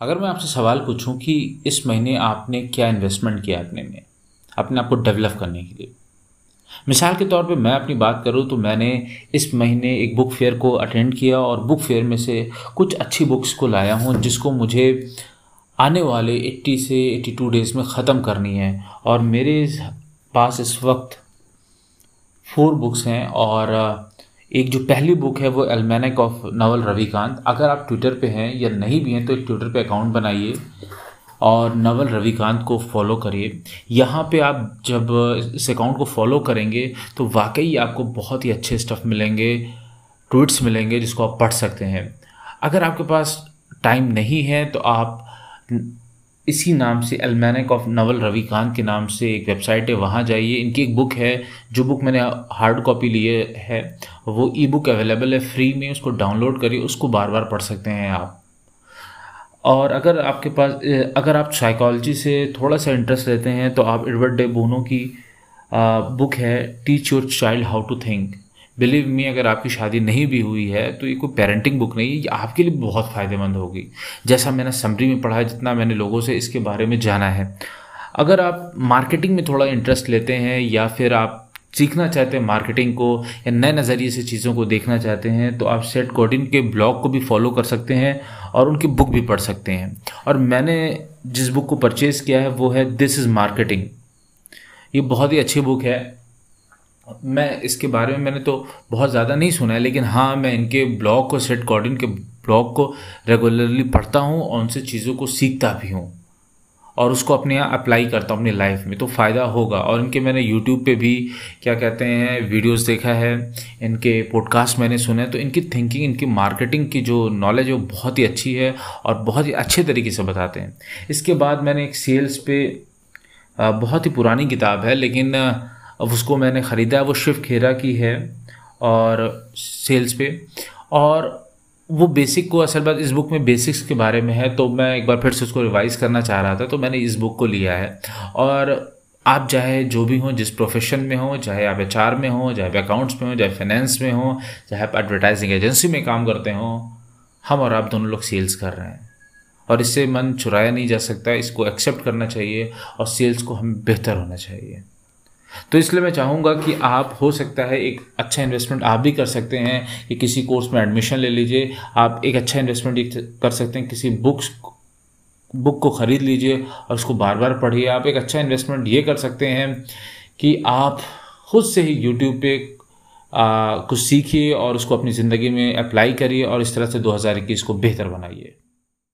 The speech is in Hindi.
अगर मैं आपसे सवाल पूछूँ कि इस महीने आपने क्या इन्वेस्टमेंट किया अपने में? अपने आप को डेवलप करने के लिए। मिसाल के तौर पे मैं अपनी बात करूँ तो मैंने इस महीने एक बुक फेयर को अटेंड किया और बुक फेयर में से कुछ अच्छी बुक्स को लाया हूँ जिसको मुझे आने वाले 80 से 82 डेज़ में ख़त्म करनी है और मेरे पास इस वक्त फोर बुक्स हैं और एक जो पहली बुक है वो एलमैनिक ऑफ़ नवल रविकांत अगर आप ट्विटर पे हैं या नहीं भी हैं तो एक ट्विटर पे अकाउंट बनाइए और नवल रविकांत को फॉलो करिए। यहाँ पे आप जब इस अकाउंट को फॉलो करेंगे तो वाकई आपको बहुत ही अच्छे स्टफ़ मिलेंगे ट्वीट्स मिलेंगे जिसको आप पढ़ सकते हैं। अगर आपके पास टाइम नहीं है तो आप इसी नाम से अलमैनिक ऑफ़ नवल रविकांत के नाम से एक वेबसाइट है, वहाँ जाइए। इनकी एक बुक है, जो बुक मैंने हार्ड कॉपी लिए है, वो ई बुक अवेलेबल है फ्री में उसको डाउनलोड करिए, उसको बार बार पढ़ सकते हैं आप। और अगर आपके पास अगर आप साइकोलॉजी से थोड़ा सा इंटरेस्ट लेते हैं तो आप एडवर्ड डे बोनो की बुक है teach your child how to think believe me अगर आपकी शादी नहीं भी हुई है तो ये कोई पेरेंटिंग बुक नहीं है, ये आपके लिए बहुत फ़ायदेमंद होगी। जैसा मैंने समरी में पढ़ा है, जितना मैंने लोगों से इसके बारे में जाना है। अगर आप मार्केटिंग में थोड़ा इंटरेस्ट लेते हैं, या फिर आप सीखना चाहते हैं मार्केटिंग को, या नए नज़रिए से चीज़ों को देखना चाहते हैं तो आप सेट कोडिन के ब्लॉग को भी फॉलो कर सकते हैं, और उनकी बुक भी पढ़ सकते हैं। और मैंने जिस बुक को परचेज़ किया है, वो है दिस इज़ मार्केटिंग ये बहुत ही अच्छी बुक है। मैं इसके बारे में मैंने तो बहुत ज़्यादा नहीं सुना है, लेकिन हाँ मैं इनके ब्लॉग को सेट कॉर्डिन के ब्लॉग को रेगुलरली पढ़ता हूँ और उनसे चीज़ों को सीखता भी हूँ और उसको अपने यहाँ अप्लाई करता हूँ अपनी लाइफ में तो फ़ायदा होगा। और इनके मैंने यूट्यूब पे भी क्या कहते हैं वीडियोस देखा है, इनके पॉडकास्ट मैंने सुने तो इनकी थिंकिंग इनकी मार्केटिंग की जो नॉलेज है वो बहुत ही अच्छी है और बहुत ही अच्छे तरीके से बताते हैं। इसके बाद मैंने एक सेल्स पे बहुत ही पुरानी किताब है, लेकिन अब उसको मैंने ख़रीदा है वो शिव खेरा की है और सेल्स पे। और वो बेसिक को असल बात इस बुक में बेसिक्स के बारे में है तो मैं एक बार फिर से उसको रिवाइज़ करना चाह रहा था तो मैंने इस बुक को लिया है। और आप चाहे जो भी हों, जिस प्रोफेशन में हो, चाहे आप एच में हो, चाहे आप अकाउंट्स में हो, चाहे फाइनेंस में हो, चाहे आप एडवर्टाइजिंग एजेंसी में काम करते हो, हम और आप दोनों लोग सेल्स कर रहे हैं। और इससे मन चुराया नहीं जा सकता, इसको एक्सेप्ट करना चाहिए और सेल्स को हम बेहतर होना चाहिए। तो इसलिए मैं चाहूँगा कि आप, हो सकता है एक अच्छा इन्वेस्टमेंट आप भी कर सकते हैं कि किसी कोर्स में एडमिशन ले लीजिए। आप एक अच्छा इन्वेस्टमेंट कर सकते हैं, किसी बुक्स बुक को ख़रीद लीजिए और उसको बार बार पढ़िए। आप एक अच्छा इन्वेस्टमेंट ये कर सकते हैं कि आप खुद से ही यूट्यूब पे कुछ सीखिए और उसको अपनी ज़िंदगी में अप्लाई करिए और इस तरह से 2021 को बेहतर बनाइए।